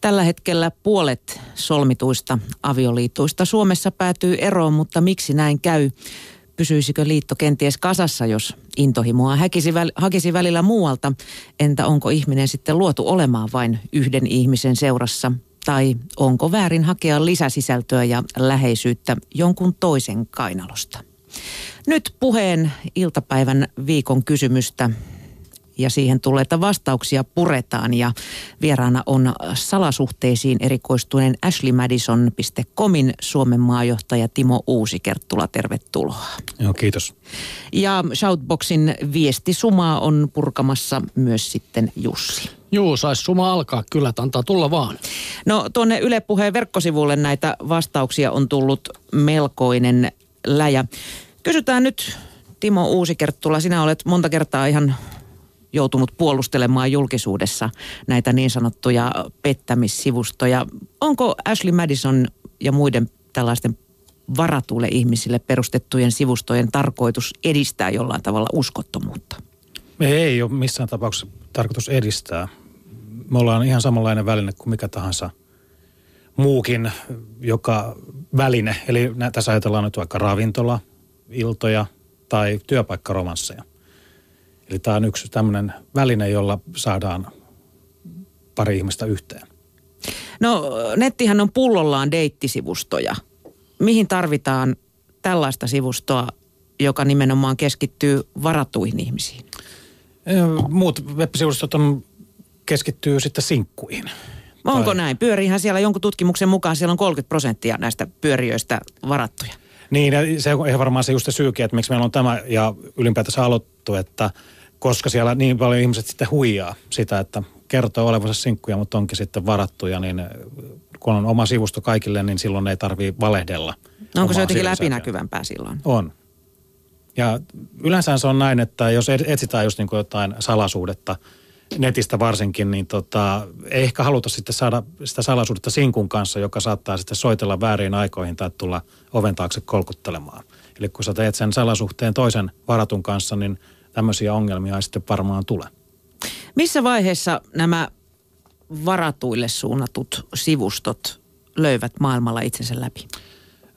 Tällä hetkellä puolet solmituista avioliitoista Suomessa päätyy eroon, mutta miksi näin käy? Pysyisikö liitto kenties kasassa, jos intohimoa häkisi, väl, hakisi välillä muualta? Entä onko ihminen sitten luotu olemaan vain yhden ihmisen seurassa? Tai onko väärin hakea lisäsisältöä ja läheisyyttä jonkun toisen kainalosta? Nyt puheen iltapäivän viikon kysymystä ja siihen tulleita vastauksia puretaan. Ja vieraana on salasuhteisiin erikoistuneen ashleymadison.comin Suomen maajohtaja Timo Uusikerttula. Tervetuloa. Joo, kiitos. Ja Shoutboxin viestisumaa on purkamassa myös sitten Jussi. Juu, saisi suma alkaa kyllä, että antaa tulla vaan. No tuonne Yle Puheen verkkosivulle näitä vastauksia on tullut melkoinen läjä. Kysytään nyt Timo Uusikerttula, sinä olet monta kertaa ihan joutunut puolustelemaan julkisuudessa näitä niin sanottuja pettämissivustoja. Onko Ashley Madison ja muiden tällaisten varatuille ihmisille perustettujen sivustojen tarkoitus edistää jollain tavalla uskottomuutta? Ei ole missään tapauksessa tarkoitus edistää. Me ollaan ihan samanlainen väline kuin mikä tahansa muukin, joka väline. Eli tässä ajatellaan nyt vaikka ravintola, iltoja tai työpaikkaromansseja. Eli tämä on yksi tämmöinen väline, jolla saadaan pari ihmistä yhteen. No nettihän on pullollaan deittisivustoja. Mihin tarvitaan tällaista sivustoa, joka nimenomaan keskittyy varatuihin ihmisiin? Muut web-sivustot on, keskittyy sitten sinkkuihin. Onko tai... näin? Pyöriihän siellä jonkun tutkimuksen mukaan siellä on 30 prosenttia näistä pyöriöistä varattuja. Niin, se on ihan varmaan se just se syykin, että miksi meillä on tämä ja ylipäätänsä aloittu, että – koska siellä niin paljon ihmiset sitten huijaa sitä, että kertoo olevansa sinkkuja, mutta onkin sitten varattuja, niin kun on oma sivusto kaikille, niin silloin ei tarvii valehdella. Onko se jotenkin läpinäkyvämpää silloin? On. Ja yleensä se on näin, että jos etsitään just niin kuin jotain salasuudetta, netistä varsinkin, niin tota, ei ehkä haluta sitten saada sitä salasuudetta sinkun kanssa, joka saattaa sitten soitella väärin aikoihin tai tulla oven taakse kolkuttelemaan. Eli kun sä teet sen salasuhteen toisen varatun kanssa, niin tämmöisiä ongelmia ei sitten varmaan tule. Missä vaiheessa nämä varatuille suunnatut sivustot löivät maailmalla itsensä läpi?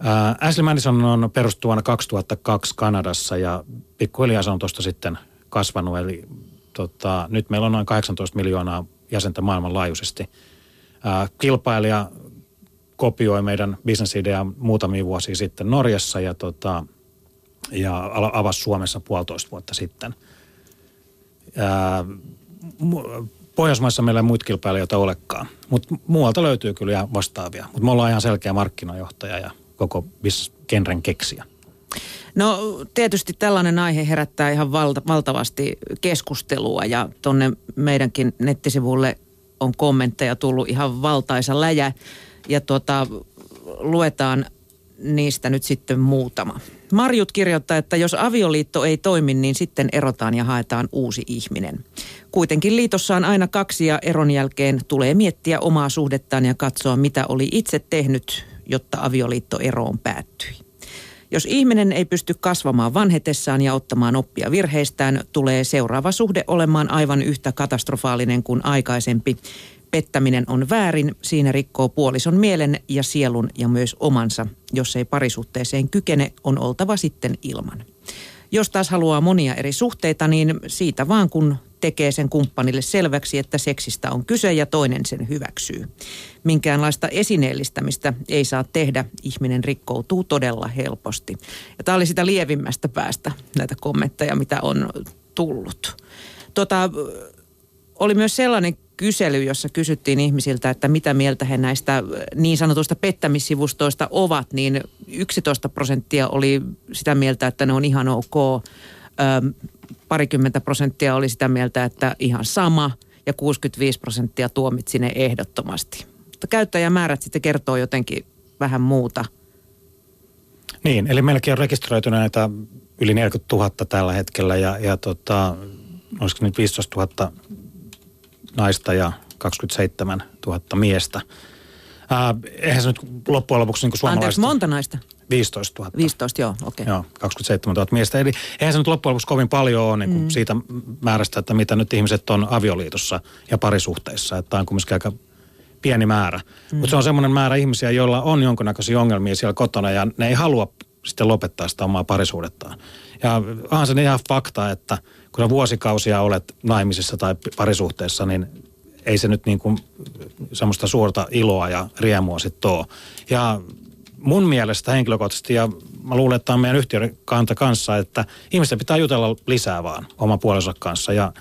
Äh, Ashley Madison on perustu vuonna 2002 Kanadassa ja pikkuhiljaa se on tuosta sitten kasvanut. Eli tota, nyt meillä on noin 18 miljoonaa jäsentä maailmanlaajuisesti. Äh, kilpailija kopioi meidän bisnesidea muutamia vuosia sitten Norjassa ja tota, ja avasi Suomessa puolitoista vuotta sitten. Ää, Pohjoismaissa meillä ei muita kilpailijoita olekaan, mutta muualta löytyy kyllä vastaavia. Mutta me ollaan ihan selkeä markkinajohtaja ja koko genren keksiä. No tietysti tällainen aihe herättää ihan valta, valtavasti keskustelua ja tuonne meidänkin nettisivulle on kommentteja tullut ihan valtaisa läjä ja tuota, luetaan niistä nyt sitten muutama. Marjut kirjoittaa, että jos avioliitto ei toimi, niin sitten erotaan ja haetaan uusi ihminen. Kuitenkin liitossa on aina kaksi ja eron jälkeen tulee miettiä omaa suhdettaan ja katsoa, mitä oli itse tehnyt, jotta avioliitto eroon päättyi. Jos ihminen ei pysty kasvamaan vanhetessaan ja ottamaan oppia virheistään, tulee seuraava suhde olemaan aivan yhtä katastrofaalinen kuin aikaisempi. Pettäminen on väärin, siinä rikkoo puolison mielen ja sielun ja myös omansa. Jos ei parisuhteeseen kykene, on oltava sitten ilman. Jos taas haluaa monia eri suhteita, niin siitä vaan kun tekee sen kumppanille selväksi, että seksistä on kyse ja toinen sen hyväksyy. Minkäänlaista esineellistämistä ei saa tehdä, ihminen rikkoutuu todella helposti. Ja tämä oli sitä lievimmästä päästä näitä kommentteja, mitä on tullut. Tota, oli myös sellainen kysely, jossa kysyttiin ihmisiltä, että mitä mieltä he näistä niin sanotuista pettämissivustoista ovat, niin 11 prosenttia oli sitä mieltä, että ne on ihan ok. parikymmentä prosenttia oli sitä mieltä, että ihan sama ja 65 prosenttia tuomitsi ne ehdottomasti. Mutta käyttäjämäärät sitten kertoo jotenkin vähän muuta. Niin, eli meilläkin on rekisteröity näitä yli 40 000 tällä hetkellä ja, ja tota, olisiko nyt 15 000 naista ja 27 000 miestä. Äh, eihän se nyt loppujen lopuksi niin suomalaiset... Anteeksi, monta naista? 15 000. 15, joo, okei. Okay. Joo, 27 000 miestä. Eli eihän se nyt loppujen lopuksi kovin paljon ole niin kuin mm. siitä määrästä, että mitä nyt ihmiset on avioliitossa ja parisuhteissa. Että on kumminkin aika pieni määrä. Mm. Mutta se on semmoinen määrä ihmisiä, joilla on jonkinnäköisiä ongelmia siellä kotona ja ne ei halua sitten lopettaa sitä omaa parisuudettaan. Ja onhan se ihan fakta, että kun sä vuosikausia olet naimisissa tai parisuhteessa, niin ei se nyt niin kuin semmoista suurta iloa ja riemua sitten ole. Ja mun mielestä henkilökohtaisesti, ja mä luulen, että on meidän yhtiön kanta kanssa, että ihmisten pitää jutella lisää vaan oman puolensa kanssa ja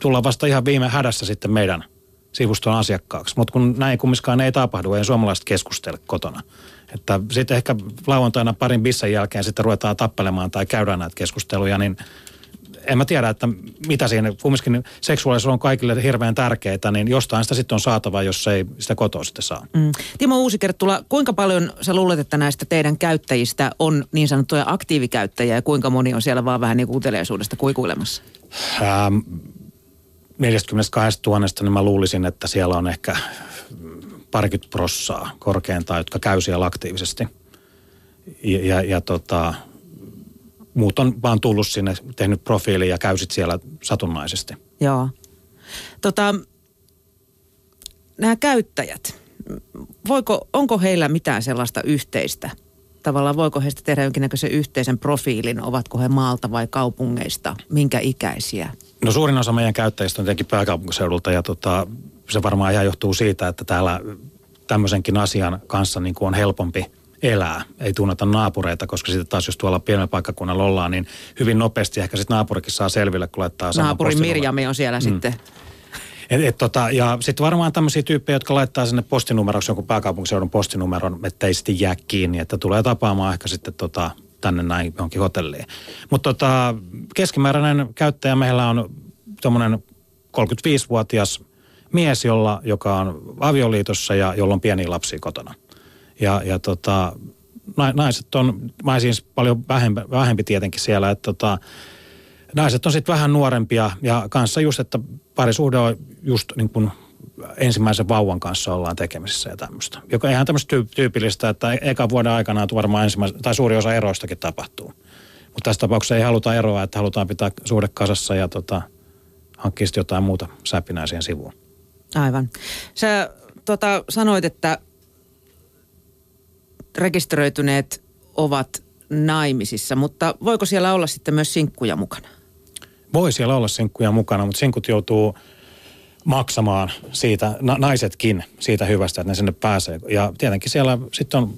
tulla vasta ihan viime hädässä sitten meidän sivuston asiakkaaksi. Mutta kun näin kumminkaan ei tapahdu, ei suomalaiset keskustele kotona. Että sitten ehkä lauantaina parin bissen jälkeen sitten ruvetaan tappelemaan tai käydään näitä keskusteluja, niin en mä tiedä, että mitä siinä, kumminkin seksuaalisuus on kaikille hirveän tärkeää, niin jostain sitä sitten on saatava, jos ei sitä kotoa sitten saa. Mm. Timo Uusikerttula, kuinka paljon sä luulet, että näistä teidän käyttäjistä on niin sanottuja aktiivikäyttäjiä ja kuinka moni on siellä vaan vähän niin kuin uteliaisuudesta kuikuilemassa? Ähm, 42 000, niin mä luulisin, että siellä on ehkä parikymmentä prossaa korkeintaan, jotka käy siellä aktiivisesti. Ja, ja, ja tota, muut on vaan tullut sinne, tehnyt profiili ja käysit siellä satunnaisesti. Joo. Tota, nämä käyttäjät, voiko, onko heillä mitään sellaista yhteistä? Tavallaan voiko heistä tehdä jonkinnäköisen yhteisen profiilin? Ovatko he maalta vai kaupungeista? Minkä ikäisiä? No suurin osa meidän käyttäjistä on tietenkin pääkaupunkiseudulta ja tota, se varmaan ihan johtuu siitä, että täällä tämmöisenkin asian kanssa niin kuin on helpompi elää. Ei tunneta naapureita, koska sitten taas jos tuolla pienellä paikkakunnalla ollaan, niin hyvin nopeasti ehkä sitten naapurikin saa selville, kun laittaa Naapuri Mirjami on siellä mm. sitten. Et, et, tota, ja sitten varmaan tämmöisiä tyyppejä, jotka laittaa sinne postinumeroksi jonkun pääkaupunkiseudun postinumeron, ettei sitten jää kiinni, että tulee tapaamaan ehkä sitten tota, tänne näin johonkin hotelliin. Mutta tota, keskimääräinen käyttäjä meillä on tuommoinen 35-vuotias mies, jolla, joka on avioliitossa ja jolla on pieniä lapsia kotona. Ja, ja tota, naiset on, siis paljon vähempi, vähempi tietenkin siellä, että tota, naiset on sitten vähän nuorempia ja kanssa just, että parisuhde on just niin kuin ensimmäisen vauvan kanssa ollaan tekemisissä ja tämmöistä. Joka ihan tämmöistä tyypillistä, että eka vuoden aikana varmaan ensimmäisen, tai suuri osa eroistakin tapahtuu. Mutta tässä tapauksessa ei haluta eroa, että halutaan pitää suhde kasassa ja tota, hankkia jotain muuta säpinää siihen sivuun. Aivan. Sä tota, sanoit, että rekisteröityneet ovat naimisissa, mutta voiko siellä olla sitten myös sinkkuja mukana? Voi siellä olla sinkkuja mukana, mutta sinkut joutuu maksamaan siitä, na, naisetkin siitä hyvästä, että ne sinne pääsee. Ja tietenkin siellä sitten on,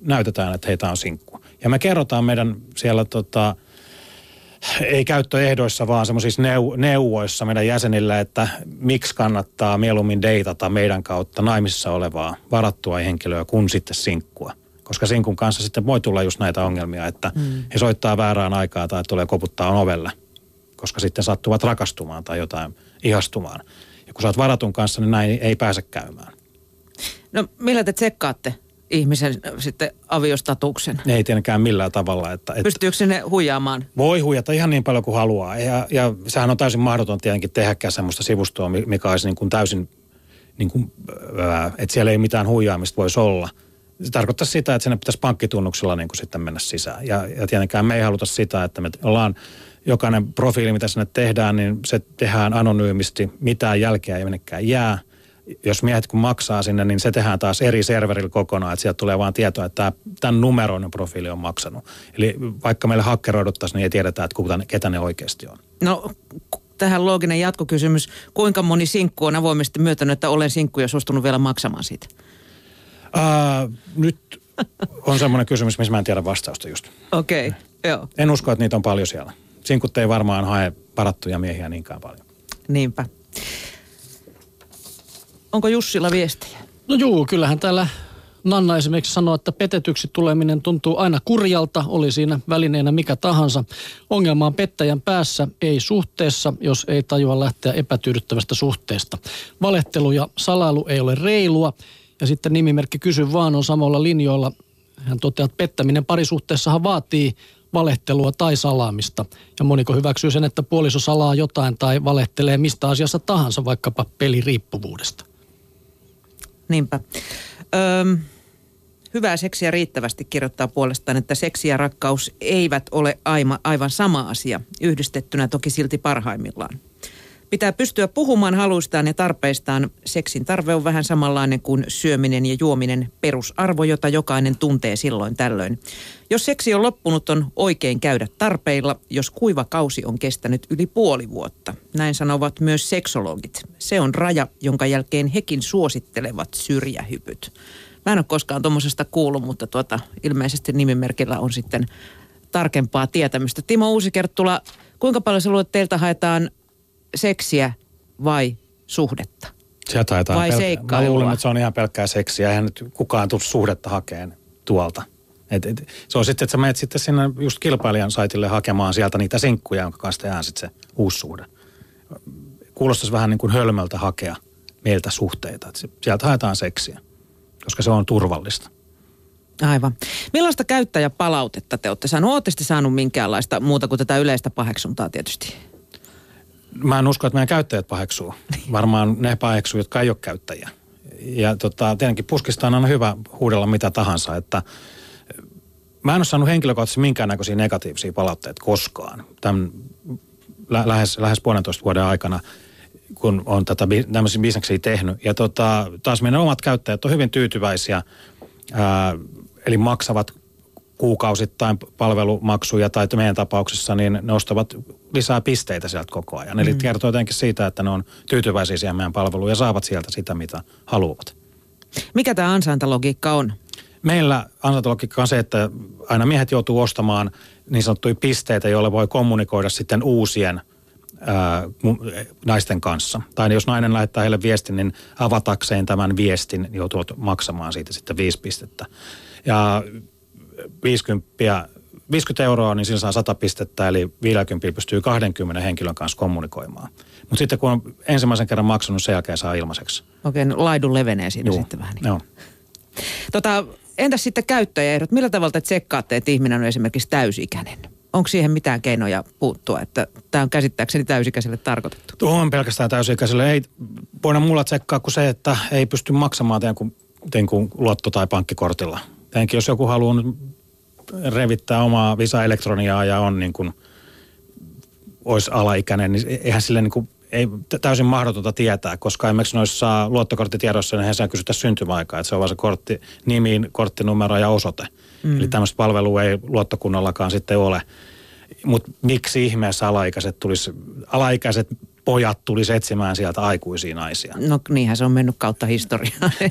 näytetään, että heitä on sinkku. Ja me kerrotaan meidän siellä tota, ei käyttöehdoissa, vaan semmoisissa neu- neuvoissa meidän jäsenille, että miksi kannattaa mieluummin deitata meidän kautta naimisissa olevaa varattua henkilöä kuin sitten sinkkua. Koska sinkun kanssa sitten voi tulla just näitä ongelmia, että mm. he soittaa väärään aikaa tai tulee koputtaa ovelle, koska sitten sattuvat rakastumaan tai jotain ihastumaan. Ja kun sä oot varatun kanssa, niin näin ei pääse käymään. No millä te tsekkaatte ihmisen sitten aviostatuksen? Ne ei tietenkään millään tavalla. Että, että Pystyykö sinne huijaamaan? Voi huijata ihan niin paljon kuin haluaa. Ja, ja sehän on täysin mahdoton tietenkin tehdäkään sellaista sivustoa, mikä olisi niin kuin täysin, niin kuin, että siellä ei mitään huijaamista voisi olla. Se tarkoittaa sitä, että sinne pitäisi pankkitunnuksella niin kuin sitten mennä sisään. Ja, ja tietenkään me ei haluta sitä, että me ollaan jokainen profiili, mitä sinne tehdään, niin se tehdään anonyymisti. Mitään jälkeä ei minnekään jää jos miehet kun maksaa sinne, niin se tehdään taas eri serverillä kokonaan, että sieltä tulee vain tietoa, että tämän numeroinen profiili on maksanut. Eli vaikka meille hakkeroiduttaisiin, niin ei tiedetä, että kuka, ketä ne oikeasti on. No tähän looginen jatkokysymys. Kuinka moni sinkku on avoimesti myötänyt, että olen sinkku ja suostunut vielä maksamaan siitä? Uh, nyt on semmoinen kysymys, missä mä en tiedä vastausta just. Okei, okay, joo. En usko, että niitä on paljon siellä. Sinkut ei varmaan hae parattuja miehiä niinkään paljon. Niinpä. Onko Jussilla viestejä? No juu, kyllähän täällä Nanna esimerkiksi sanoo, että petetyksi tuleminen tuntuu aina kurjalta, oli siinä välineenä mikä tahansa. Ongelma on pettäjän päässä, ei suhteessa, jos ei tajua lähteä epätyydyttävästä suhteesta. Valehtelu ja salailu ei ole reilua. Ja sitten nimimerkki Kysy vaan on samalla linjoilla. Hän toteaa, että pettäminen parisuhteessahan vaatii valehtelua tai salaamista. Ja moniko hyväksyy sen, että puoliso salaa jotain tai valehtelee mistä asiassa tahansa, vaikkapa peliriippuvuudesta. Niinpä. Öm, hyvää seksiä riittävästi kirjoittaa puolestaan, että seksi ja rakkaus eivät ole aima, aivan sama asia, yhdistettynä toki silti parhaimmillaan. Pitää pystyä puhumaan haluistaan ja tarpeistaan. Seksin tarve on vähän samanlainen kuin syöminen ja juominen, perusarvo, jota jokainen tuntee silloin tällöin. Jos seksi on loppunut, on oikein käydä tarpeilla, jos kuiva kausi on kestänyt yli puoli vuotta. Näin sanovat myös seksologit. Se on raja, jonka jälkeen hekin suosittelevat syrjähypyt. Mä en ole koskaan tuommoisesta kuullut, mutta tuota, ilmeisesti nimimerkillä on sitten tarkempaa tietämystä. Timo Uusikerttula, kuinka paljon sä luulet, teiltä haetaan seksiä vai suhdetta? Sieltä haetaan Vai pelk- seikkailua? Mä luulen, että se on ihan pelkkää seksiä. Eihän nyt kukaan tule suhdetta hakeen tuolta. Et, et, se on sitten, että sä menet sitten sinne just kilpailijan saitille hakemaan sieltä niitä sinkkuja, jonka kanssa tehdään sitten se uusi suhde. Kuulostaisi vähän niin kuin hölmöltä hakea meiltä suhteita. Et se- sieltä haetaan seksiä, koska se on turvallista. Aivan. Millaista käyttäjäpalautetta te olette saanut? Olette saanut minkäänlaista muuta kuin tätä yleistä paheksuntaa tietysti? Mä en usko, että meidän käyttäjät paheksuu. Varmaan ne paheksuu, jotka ei ole käyttäjiä. Ja tota, tietenkin puskista on aina hyvä huudella mitä tahansa, että mä en ole saanut henkilökohtaisesti minkäännäköisiä negatiivisia palautteita koskaan. Tämän lä- lähes, lähes puolentoista vuoden aikana, kun on tätä tämmöisiä bisneksiä tehnyt. Ja tota, taas meidän omat käyttäjät on hyvin tyytyväisiä, ää, eli maksavat kuukausittain palvelumaksuja tai meidän tapauksessa, niin ne ostavat lisää pisteitä sieltä koko ajan. Eli kertoo jotenkin siitä, että ne on tyytyväisiä siihen meidän palveluun ja saavat sieltä sitä, mitä haluavat. Mikä tämä ansaintalogiikka on? Meillä ansaintologiikka on se, että aina miehet joutuu ostamaan niin sanottuja pisteitä, joilla voi kommunikoida sitten uusien ää, naisten kanssa. Tai jos nainen lähettää heille viestin, niin avatakseen tämän viestin niin joutuu maksamaan siitä sitten viisi pistettä. Ja 50, 50 euroa, niin sillä saa 100 pistettä, eli 50 pystyy 20 henkilön kanssa kommunikoimaan. Mutta sitten kun on ensimmäisen kerran maksanut, sen jälkeen saa ilmaiseksi. Oikein laidun levenee siinä Juu. sitten vähän. Niin. Joo. Tota, entäs sitten käyttäjäehdot? Millä tavalla te tsekkaatte, että ihminen on esimerkiksi täysikäinen? Onko siihen mitään keinoja puuttua, että tämä on käsittääkseni täysikäiselle tarkoitettu? Tuo on pelkästään täysikäiselle. Ei voida mulla tsekkaa kuin se, että ei pysty maksamaan teidän kuin, teidän kuin luotto- tai pankkikortilla. Tietenkin jos joku haluaa nyt revittää omaa Visa Elektroniaa ja on niin kuin, olisi alaikäinen, niin eihän sille niin kuin, ei täysin mahdotonta tietää, koska esimerkiksi noissa luottokorttitiedoissa niin eihän siellä kysytä syntymäaikaa, että se on vaan se kortti, nimi, korttinumero ja osoite. Mm. Eli tämmöistä palvelua ei luottokunnallakaan sitten ole. Mutta miksi ihmeessä alaikäiset, tulis, alaikäiset pojat tulisi etsimään sieltä aikuisia naisia? No niinhän se on mennyt kautta historiaa.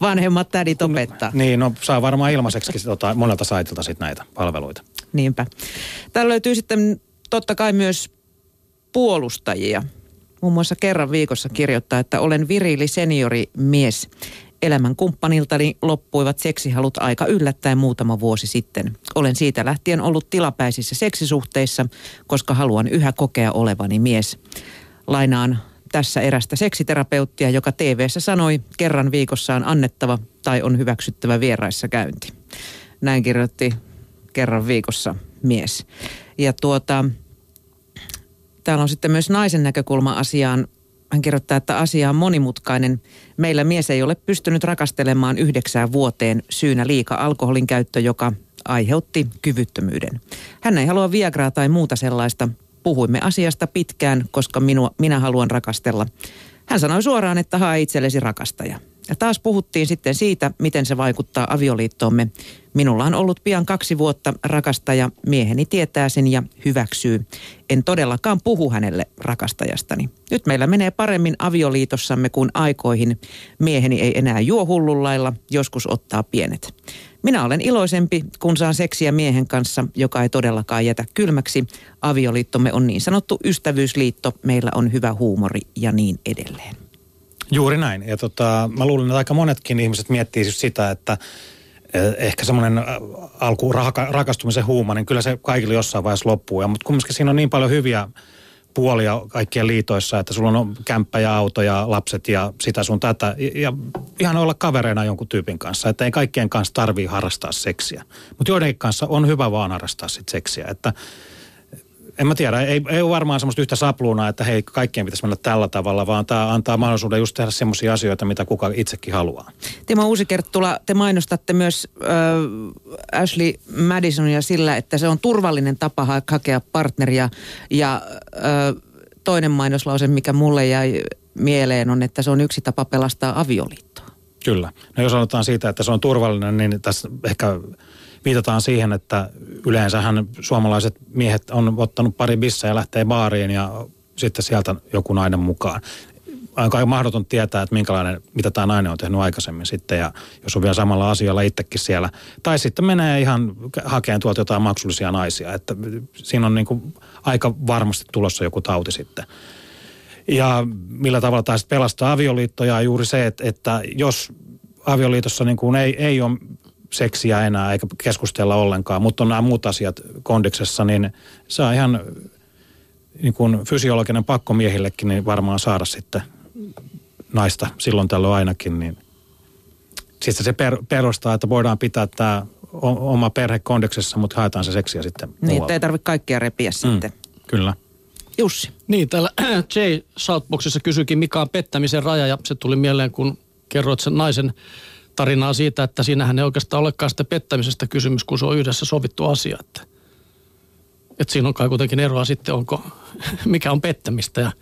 Vanhemmat tädit opettaa. Niin, no saa varmaan ilmaiseksi tota, monelta saitilta sit näitä palveluita. Niinpä. Täällä löytyy sitten totta kai myös puolustajia. Muun muassa kerran viikossa kirjoittaa, että olen viriili seniori mies. Elämän kumppaniltani loppuivat seksihalut aika yllättäen muutama vuosi sitten. Olen siitä lähtien ollut tilapäisissä seksisuhteissa, koska haluan yhä kokea olevani mies. Lainaan tässä erästä seksiterapeuttia, joka TV:ssä sanoi kerran viikossa on annettava tai on hyväksyttävä vieraissa käynti. Näin kirjoitti kerran viikossa mies. Ja tuota, täällä on sitten myös naisen näkökulma asiaan. Hän kirjoittaa, että asia on monimutkainen. Meillä mies ei ole pystynyt rakastelemaan yhdeksään vuoteen syynä liika alkoholin käyttö, joka aiheutti kyvyttömyyden. Hän ei halua viagraa tai muuta sellaista. Puhuimme asiasta pitkään, koska minua, minä haluan rakastella. Hän sanoi suoraan, että hae itsellesi rakastaja. Ja taas puhuttiin sitten siitä, miten se vaikuttaa avioliittoomme. Minulla on ollut pian kaksi vuotta rakastaja. Mieheni tietää sen ja hyväksyy. En todellakaan puhu hänelle rakastajastani. Nyt meillä menee paremmin avioliitossamme kuin aikoihin. Mieheni ei enää juo hullullailla, joskus ottaa pienet. Minä olen iloisempi, kun saan seksiä miehen kanssa, joka ei todellakaan jätä kylmäksi. Avioliittomme on niin sanottu ystävyysliitto, meillä on hyvä huumori ja niin edelleen. Juuri näin. Ja tota, mä luulen, että aika monetkin ihmiset miettii just sitä, että eh, ehkä semmoinen alku raka- rakastumisen huuma, niin kyllä se kaikille jossain vaiheessa loppuu. Ja, mutta kumminkin siinä on niin paljon hyviä puolia kaikkien liitoissa, että sulla on kämppä ja auto ja lapset ja sitä sun tätä. Ja, ihan olla kavereina jonkun tyypin kanssa, että ei kaikkien kanssa tarvii harrastaa seksiä. Mutta joidenkin kanssa on hyvä vaan harrastaa sit seksiä, että en mä tiedä, ei, ei ole varmaan semmoista yhtä sapluunaa, että hei, kaikkien pitäisi mennä tällä tavalla, vaan tämä antaa mahdollisuuden just tehdä semmoisia asioita, mitä kuka itsekin haluaa. Timo Uusikerttula, te mainostatte myös äh, Ashley Madisonia sillä, että se on turvallinen tapa ha- hakea partneria ja äh, toinen mainoslause, mikä mulle jäi mieleen, on, että se on yksi tapa pelastaa avioliittoa. Kyllä. No jos aloitetaan siitä, että se on turvallinen, niin tässä ehkä viitataan siihen, että yleensähän suomalaiset miehet on ottanut pari bissa ja lähtee baariin ja sitten sieltä joku nainen mukaan. Aika mahdoton tietää, että minkälainen, mitä tämä nainen on tehnyt aikaisemmin sitten ja jos on vielä samalla asialla itsekin siellä. Tai sitten menee ihan hakeen tuolta jotain maksullisia naisia, että siinä on niin kuin aika varmasti tulossa joku tauti sitten. Ja millä tavalla taas pelastaa avioliittoja juuri se, että, että jos avioliitossa niin kuin ei, ei ole seksiä enää eikä keskustella ollenkaan, mutta on nämä muut asiat kondiksessa, niin saa ihan niin kuin fysiologinen pakko miehillekin niin varmaan saada sitten naista silloin tällöin ainakin, niin siis se per, perustaa, että voidaan pitää tämä oma perhe kondiksessa, mutta haetaan se seksiä sitten Niin, että ei tarvitse kaikkia repiä mm, sitten. Kyllä. Jussi. Niin, täällä Jay Southboxissa kysyikin, mikä on pettämisen raja, ja se tuli mieleen, kun kerroit sen naisen tarinaa siitä, että siinähän ei oikeastaan olekaan sitä pettämisestä kysymys, kun se on yhdessä sovittu asia. Että, että siinä on kai kuitenkin eroa sitten, onko, mikä on pettämistä ja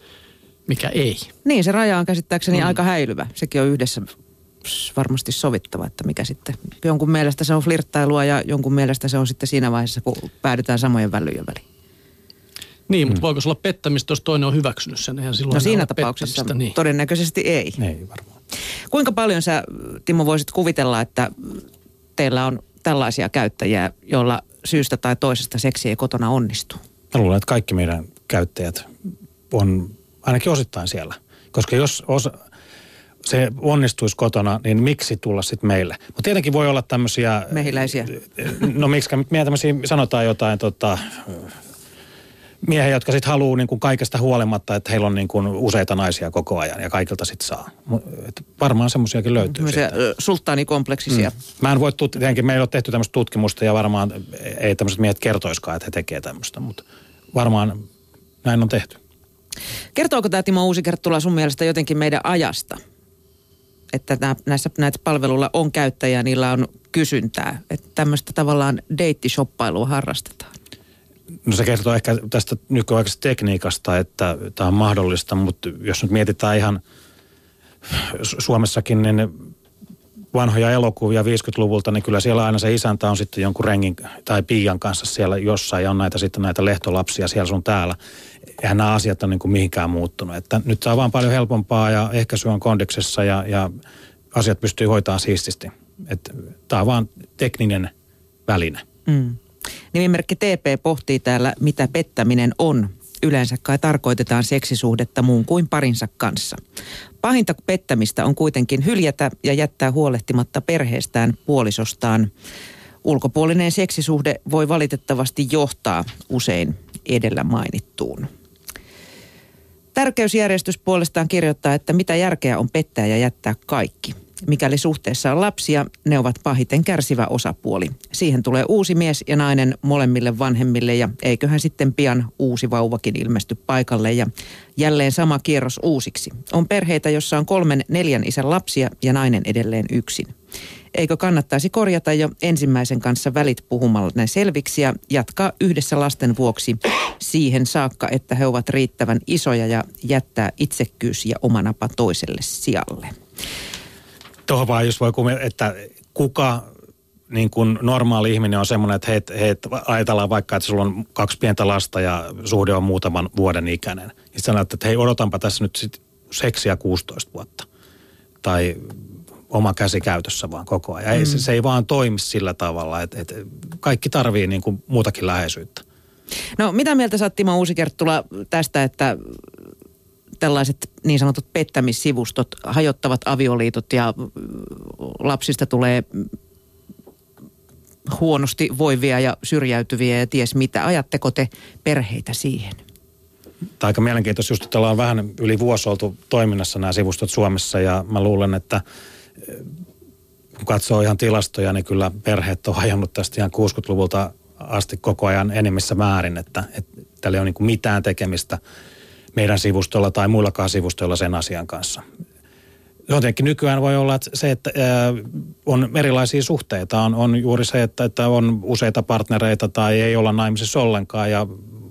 mikä ei. Niin, se raja on käsittääkseni mm. aika häilyvä. Sekin on yhdessä varmasti sovittava, että mikä sitten, jonkun mielestä se on flirttailua ja jonkun mielestä se on sitten siinä vaiheessa, kun päädytään samojen välyjen väliin. Niin, mutta mm. voiko se olla pettämistä, jos toinen on hyväksynyt sen? Eihän silloin no siinä tapauksessa niin. todennäköisesti ei. Ei varmaan. Kuinka paljon sä, Timo, voisit kuvitella, että teillä on tällaisia käyttäjiä, joilla syystä tai toisesta seksi ei kotona onnistu? Mä luulen, että kaikki meidän käyttäjät on ainakin osittain siellä. Koska jos osa, se onnistuisi kotona, niin miksi tulla sitten meille? Mutta tietenkin voi olla tämmöisiä... Mehiläisiä. No miksi me tämmöisiä, sanotaan jotain tota, miehiä, jotka sitten haluaa niin kuin kaikesta huolimatta, että heillä on niin kuin useita naisia koko ajan ja kaikilta sitten saa. Et varmaan semmoisiakin löytyy. Sulttaanikompleksisia. Mm. Mä en voi, tut- tietenkin meillä on tehty tämmöistä tutkimusta ja varmaan ei tämmöiset miehet kertoiskaan, että he tekee tämmöistä, mutta varmaan näin on tehty. Kertooko tämä Timo Uusikerttula sun mielestä jotenkin meidän ajasta? Että näissä, näitä palveluilla on käyttäjä, niillä on kysyntää. Että tämmöistä tavallaan deittishoppailua harrastetaan. No se kertoo ehkä tästä nykyaikaisesta tekniikasta, että tämä on mahdollista, mutta jos nyt mietitään ihan Suomessakin, niin vanhoja elokuvia 50-luvulta, niin kyllä siellä aina se isäntä on sitten jonkun rengin tai piian kanssa siellä jossain ja on näitä sitten näitä lehtolapsia siellä sun täällä. Eihän nämä asiat ole niin kuin mihinkään muuttunut. Että nyt se on vaan paljon helpompaa ja ehkäisy on kondiksessa ja, ja asiat pystyy hoitamaan siististi. Että tämä on vaan tekninen väline. Mm. Nimimerkki TP pohtii täällä, mitä pettäminen on. Yleensä kai tarkoitetaan seksisuhdetta muun kuin parinsa kanssa. Pahinta pettämistä on kuitenkin hyljätä ja jättää huolehtimatta perheestään puolisostaan. Ulkopuolinen seksisuhde voi valitettavasti johtaa usein edellä mainittuun. Tärkeysjärjestys puolestaan kirjoittaa, että mitä järkeä on pettää ja jättää kaikki. Mikäli suhteessa on lapsia, ne ovat pahiten kärsivä osapuoli. Siihen tulee uusi mies ja nainen molemmille vanhemmille ja eiköhän sitten pian uusi vauvakin ilmesty paikalle ja jälleen sama kierros uusiksi. On perheitä, jossa on kolmen neljän isän lapsia ja nainen edelleen yksin. Eikö kannattaisi korjata jo ensimmäisen kanssa välit puhumalla ne selviksi ja jatkaa yhdessä lasten vuoksi siihen saakka, että he ovat riittävän isoja ja jättää itsekkyys ja omanapa toiselle sijalle. Tuohon vaan just voi kumia, että kuka niin kuin normaali ihminen on semmoinen, että heit, heit, ajatellaan vaikka, että sulla on kaksi pientä lasta ja suhde on muutaman vuoden ikäinen. Sitten sanoo, että hei odotanpa tässä nyt sit seksiä 16 vuotta. Tai oma käsi käytössä vaan koko ajan. Mm. Ei, se, se ei vaan toimi sillä tavalla, että, että kaikki tarvii niin kuin muutakin läheisyyttä. No mitä mieltä sä Timo Uusikerttula tästä, että tällaiset niin sanotut pettämissivustot hajottavat avioliitot ja lapsista tulee huonosti voivia ja syrjäytyviä ja ties mitä. Ajatteko te perheitä siihen? Tämä aika mielenkiintoista just, että ollaan vähän yli vuosi oltu toiminnassa nämä sivustot Suomessa ja mä luulen, että eh, kun katsoo ihan tilastoja, niin kyllä perheet on hajonnut tästä ihan 60-luvulta asti koko ajan enemmissä määrin, että, että tällä ei ole niin mitään tekemistä – meidän sivustolla tai muillakaan sivustoilla sen asian kanssa. Jotenkin nykyään voi olla että se, että on erilaisia suhteita. On, on juuri se, että, että on useita partnereita tai ei olla naimisissa ollenkaan ja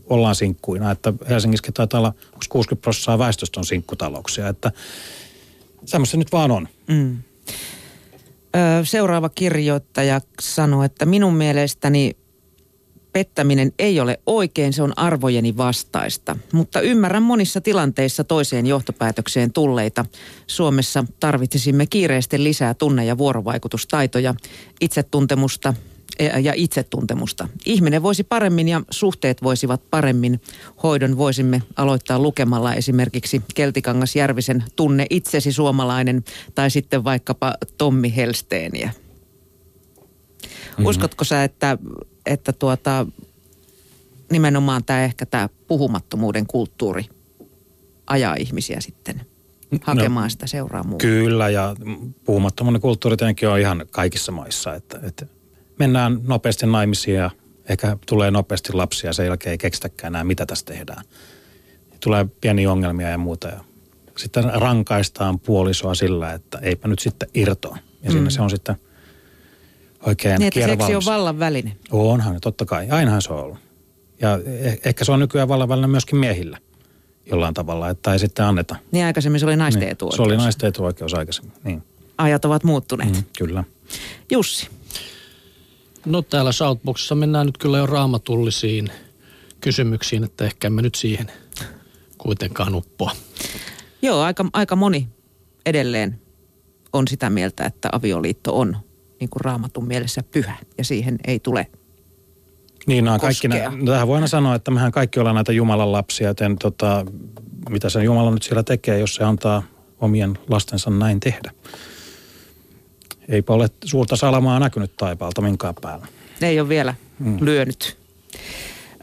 ollaan sinkkuina. Että Helsingissäkin taitaa olla 60 prosenttia väestöstä on sinkkutalouksia, että semmoista nyt vaan on. Mm. Seuraava kirjoittaja sanoi, että minun mielestäni pettäminen ei ole oikein, se on arvojeni vastaista. Mutta ymmärrän monissa tilanteissa toiseen johtopäätökseen tulleita. Suomessa tarvitsisimme kiireesti lisää tunne- ja vuorovaikutustaitoja, itsetuntemusta ja itsetuntemusta. Ihminen voisi paremmin ja suhteet voisivat paremmin. Hoidon voisimme aloittaa lukemalla esimerkiksi Keltikangas Järvisen Tunne itsesi suomalainen tai sitten vaikkapa Tommi Helsteeniä. Mm-hmm. Uskotko sä, että että tuota, nimenomaan tämä ehkä tämä puhumattomuuden kulttuuri ajaa ihmisiä sitten hakemaan no, sitä seuraamuutta. Kyllä, ja puhumattomuuden kulttuuri tietenkin on ihan kaikissa maissa, että, että mennään nopeasti naimisiin ja ehkä tulee nopeasti lapsia ja sen jälkeen ei keksitäkään enää, mitä tässä tehdään. Tulee pieniä ongelmia ja muuta ja sitten rankaistaan puolisoa sillä, että eipä nyt sitten irtoa. Ja mm. siinä se on sitten – oikein Niin, että seksi on vallan väline. Onhan, totta kai. Ainahan se on ollut. Ja eh- ehkä se on nykyään vallan väline myöskin miehillä jollain tavalla, että ei sitten anneta. Niin aikaisemmin se oli naisten niin, etuoikeus. Se oli naisten etuoikeus aikaisemmin, niin. Ajat ovat muuttuneet. Mm, kyllä. Jussi. No täällä Shoutboxissa mennään nyt kyllä jo raamatullisiin kysymyksiin, että ehkä emme nyt siihen kuitenkaan uppoa. Joo, aika, aika moni edelleen on sitä mieltä, että avioliitto on niin kuin raamatun mielessä pyhä ja siihen ei tule niin, no, kaikki nä, no, tähän voidaan sanoa, että mehän kaikki ollaan näitä Jumalan lapsia, joten tota, mitä se Jumala nyt siellä tekee, jos se antaa omien lastensa näin tehdä. Eipä ole suurta salamaa näkynyt taipaalta minkään päällä. Ei ole vielä mm. lyönyt.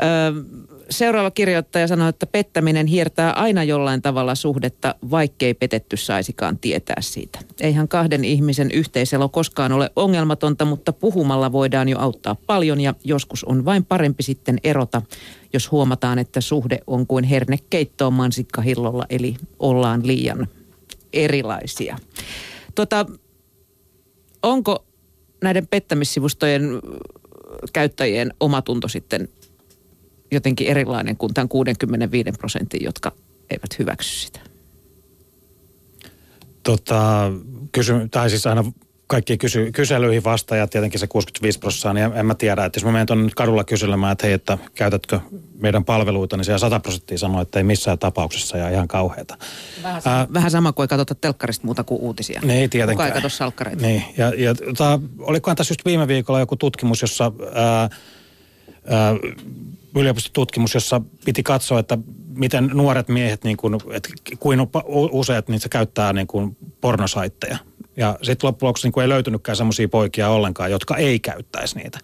Öö, seuraava kirjoittaja sanoi, että pettäminen hiertää aina jollain tavalla suhdetta, vaikkei petetty saisikaan tietää siitä. Eihän kahden ihmisen yhteiselo koskaan ole ongelmatonta, mutta puhumalla voidaan jo auttaa paljon ja joskus on vain parempi sitten erota, jos huomataan, että suhde on kuin hernekeittoon mansikkahillolla, eli ollaan liian erilaisia. Tota, onko näiden pettämissivustojen käyttäjien omatunto sitten jotenkin erilainen kuin tämän 65 prosentin, jotka eivät hyväksy sitä? Tota, kysy, tai siis aina kaikki kysy, kyselyihin vastaajat, tietenkin se 65 prosenttia, niin en, en mä tiedä, että jos mä menen tuonne nyt kadulla kyselemään, että hei, että käytätkö meidän palveluita, niin siellä 100 prosenttia sanoo, että ei missään tapauksessa ja ihan kauheata. Vähän, Ää, vähän sama kuin ei katsota telkkarista muuta kuin uutisia. Niin, ei tietenkään. Kuka ei katso salkkareita. Niin, ja, ja tota, olikohan tässä just viime viikolla joku tutkimus, jossa ää, ää, yliopistotutkimus, jossa piti katsoa, että miten nuoret miehet, niin kuin, että kuin useat niin se käyttää niin kuin pornosaitteja. Ja sitten loppujen lopuksi niin ei löytynytkään semmoisia poikia ollenkaan, jotka ei käyttäisi niitä.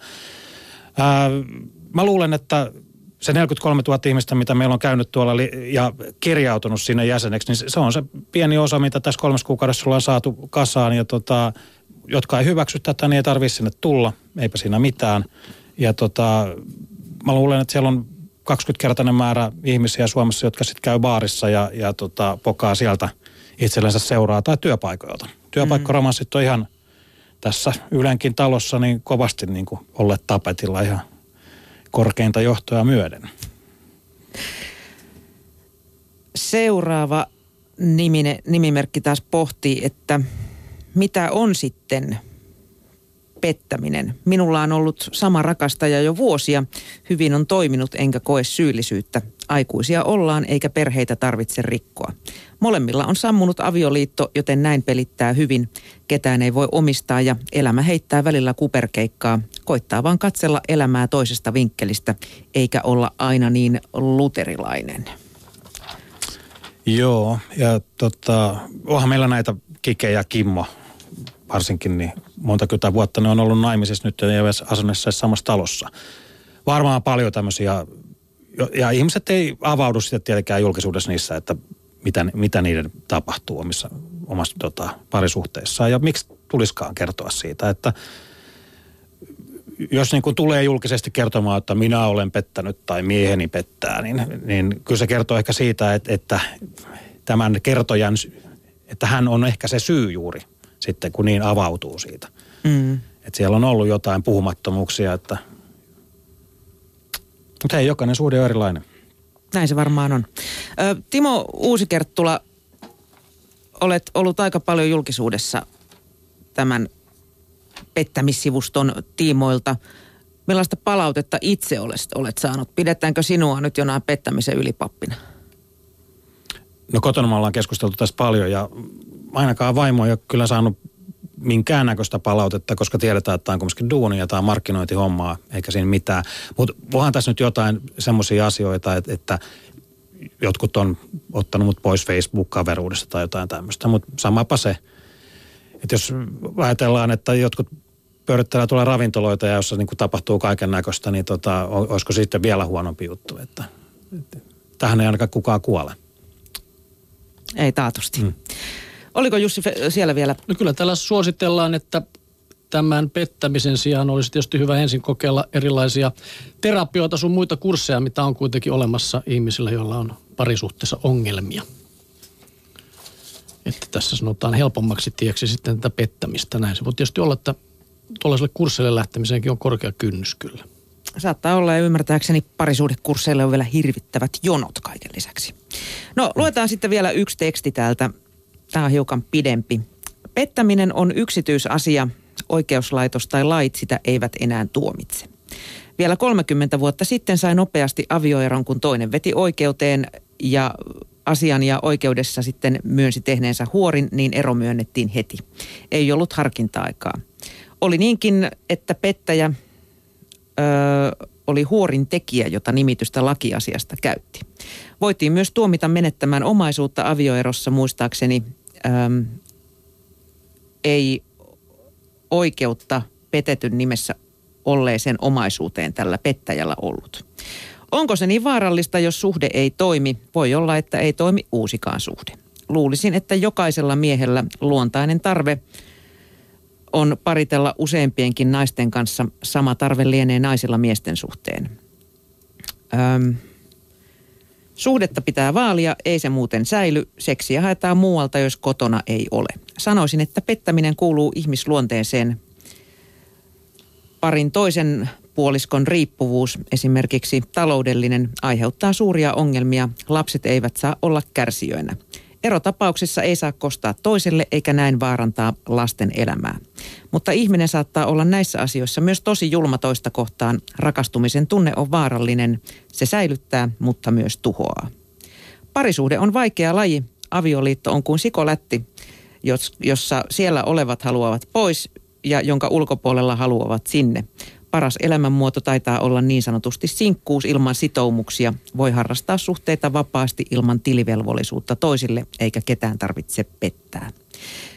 Ää, mä luulen, että se 43 000 ihmistä, mitä meillä on käynyt tuolla ja kirjautunut sinne jäseneksi, niin se on se pieni osa, mitä tässä kolmessa kuukaudessa ollaan saatu kasaan. Ja tota, jotka ei hyväksy tätä, niin ei tarvitse sinne tulla. Eipä siinä mitään. Ja tota, mä luulen, että siellä on 20-kertainen määrä ihmisiä Suomessa, jotka sitten käy baarissa ja, ja tota, pokaa sieltä itsellensä seuraa tai työpaikoilta. Työpaikkoromanssit on ihan tässä Ylenkin talossa niin kovasti niin kuin olleet tapetilla ihan korkeinta johtoa myöden. Seuraava nimine, nimimerkki taas pohtii, että mitä on sitten pettäminen. Minulla on ollut sama rakastaja jo vuosia. Hyvin on toiminut enkä koe syyllisyyttä. Aikuisia ollaan eikä perheitä tarvitse rikkoa. Molemmilla on sammunut avioliitto, joten näin pelittää hyvin. Ketään ei voi omistaa ja elämä heittää välillä kuperkeikkaa. Koittaa vaan katsella elämää toisesta vinkkelistä, eikä olla aina niin luterilainen. Joo, ja tota, onhan meillä näitä Kike ja Kimmo varsinkin, niin monta kymmentä vuotta ne on ollut naimisissa nyt ja ei asuneessa samassa talossa. Varmaan paljon tämmöisiä, ja ihmiset ei avaudu sitten tietenkään julkisuudessa niissä, että mitä, mitä niiden tapahtuu omissa, omassa tota, parisuhteissaan ja miksi tuliskaan kertoa siitä, että jos niin kuin tulee julkisesti kertomaan, että minä olen pettänyt tai mieheni pettää, niin, niin kyllä se kertoo ehkä siitä, että, että tämän kertojan, että hän on ehkä se syy juuri sitten, kun niin avautuu siitä. Mm. Että siellä on ollut jotain puhumattomuuksia, että Mutta hei, jokainen suhde on erilainen. Näin se varmaan on. Ö, Timo Uusikerttula, olet ollut aika paljon julkisuudessa tämän pettämissivuston tiimoilta. Millaista palautetta itse olet, olet saanut? Pidetäänkö sinua nyt jonain pettämisen ylipappina? No kotona me ollaan keskusteltu tästä paljon ja ainakaan vaimo ei ole kyllä saanut minkäännäköistä palautetta, koska tiedetään, että tämä on kumminkin duuni ja tämä on markkinointihommaa, eikä siinä mitään. Mutta voihan tässä nyt jotain semmoisia asioita, että, että jotkut on ottanut mut pois Facebook-kaveruudesta tai jotain tämmöistä, mutta samapa se. Että jos ajatellaan, että jotkut pyörittelee tuolla ravintoloita ja jossa niin tapahtuu kaiken näköistä, niin tota, olisiko sitten vielä huonompi juttu, että, että tähän ei ainakaan kukaan kuole. Ei taatusti. Hmm. Oliko Jussi siellä vielä? No kyllä täällä suositellaan, että tämän pettämisen sijaan olisi tietysti hyvä ensin kokeilla erilaisia terapioita sun muita kursseja, mitä on kuitenkin olemassa ihmisillä, joilla on parisuhteessa ongelmia. Että tässä sanotaan helpommaksi tieksi sitten tätä pettämistä. Näin se voi tietysti olla, että tuollaiselle kurssille lähtemiseenkin on korkea kynnys kyllä. Saattaa olla ja ymmärtääkseni parisuudekursseille on vielä hirvittävät jonot kaiken lisäksi. No luetaan sitten vielä yksi teksti täältä Tämä on hiukan pidempi. Pettäminen on yksityisasia. Oikeuslaitos tai lait sitä eivät enää tuomitse. Vielä 30 vuotta sitten sai nopeasti avioeron, kun toinen veti oikeuteen ja asian ja oikeudessa sitten myönsi tehneensä huorin, niin ero myönnettiin heti. Ei ollut harkinta-aikaa. Oli niinkin, että pettäjä öö, oli huorin tekijä, jota nimitystä lakiasiasta käytti. Voitiin myös tuomita menettämään omaisuutta avioerossa muistaakseni äm, ei oikeutta petetyn nimessä olleeseen omaisuuteen tällä pettäjällä ollut. Onko se niin vaarallista, jos suhde ei toimi? Voi olla, että ei toimi uusikaan suhde. Luulisin, että jokaisella miehellä luontainen tarve on paritella useampienkin naisten kanssa. Sama tarve lienee naisilla miesten suhteen. Öm, Suhdetta pitää vaalia, ei se muuten säily. Seksiä haetaan muualta, jos kotona ei ole. Sanoisin, että pettäminen kuuluu ihmisluonteeseen. Parin toisen puoliskon riippuvuus, esimerkiksi taloudellinen, aiheuttaa suuria ongelmia. Lapset eivät saa olla kärsijöinä. Erotapauksissa ei saa kostaa toiselle eikä näin vaarantaa lasten elämää. Mutta ihminen saattaa olla näissä asioissa myös tosi julma toista kohtaan. Rakastumisen tunne on vaarallinen. Se säilyttää, mutta myös tuhoaa. Parisuhde on vaikea laji. Avioliitto on kuin sikolätti, jossa siellä olevat haluavat pois ja jonka ulkopuolella haluavat sinne. Paras elämänmuoto taitaa olla niin sanotusti sinkkuus ilman sitoumuksia. Voi harrastaa suhteita vapaasti ilman tilivelvollisuutta toisille, eikä ketään tarvitse pettää.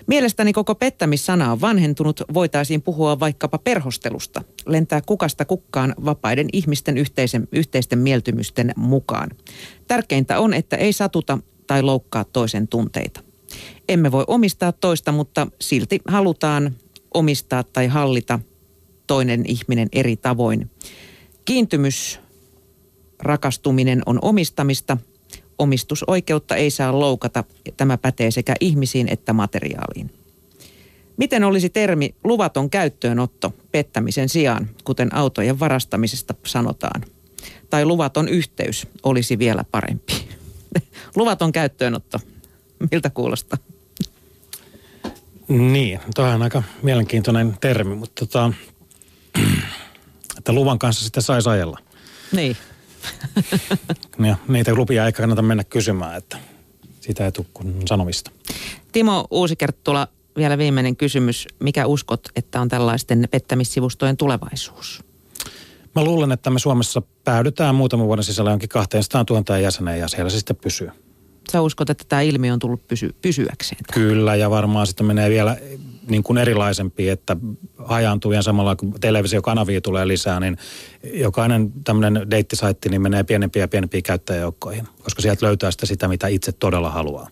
Mielestäni koko pettämissana on vanhentunut. Voitaisiin puhua vaikkapa perhostelusta. Lentää kukasta kukkaan vapaiden ihmisten yhteisen, yhteisten mieltymysten mukaan. Tärkeintä on, että ei satuta tai loukkaa toisen tunteita. Emme voi omistaa toista, mutta silti halutaan omistaa tai hallita toinen ihminen eri tavoin. Kiintymys, rakastuminen on omistamista. Omistusoikeutta ei saa loukata. Tämä pätee sekä ihmisiin että materiaaliin. Miten olisi termi luvaton käyttöönotto pettämisen sijaan, kuten autojen varastamisesta sanotaan? Tai luvaton yhteys olisi vielä parempi. luvaton käyttöönotto. Miltä kuulostaa? Niin, tuo on aika mielenkiintoinen termi, mutta tota, että luvan kanssa sitten saisi ajella. Niin. ja niitä lupia ei kannata mennä kysymään, että sitä ei tule sanomista. Timo Uusikerttula, vielä viimeinen kysymys. Mikä uskot, että on tällaisten pettämissivustojen tulevaisuus? Mä luulen, että me Suomessa päädytään muutaman vuoden sisällä jonkin 200 000 jäseneen ja siellä se sitten pysyy. Sä uskot, että tämä ilmiö on tullut pysy, pysyäkseen? Kyllä, ja varmaan sitten menee vielä niin kuin erilaisempi, että hajaantuu ja samalla kun televisiokanavia tulee lisää, niin jokainen tämmöinen deittisaitti niin menee pienempiä ja pienempiä käyttäjäjoukkoihin, koska sieltä löytää sitä, sitä, mitä itse todella haluaa.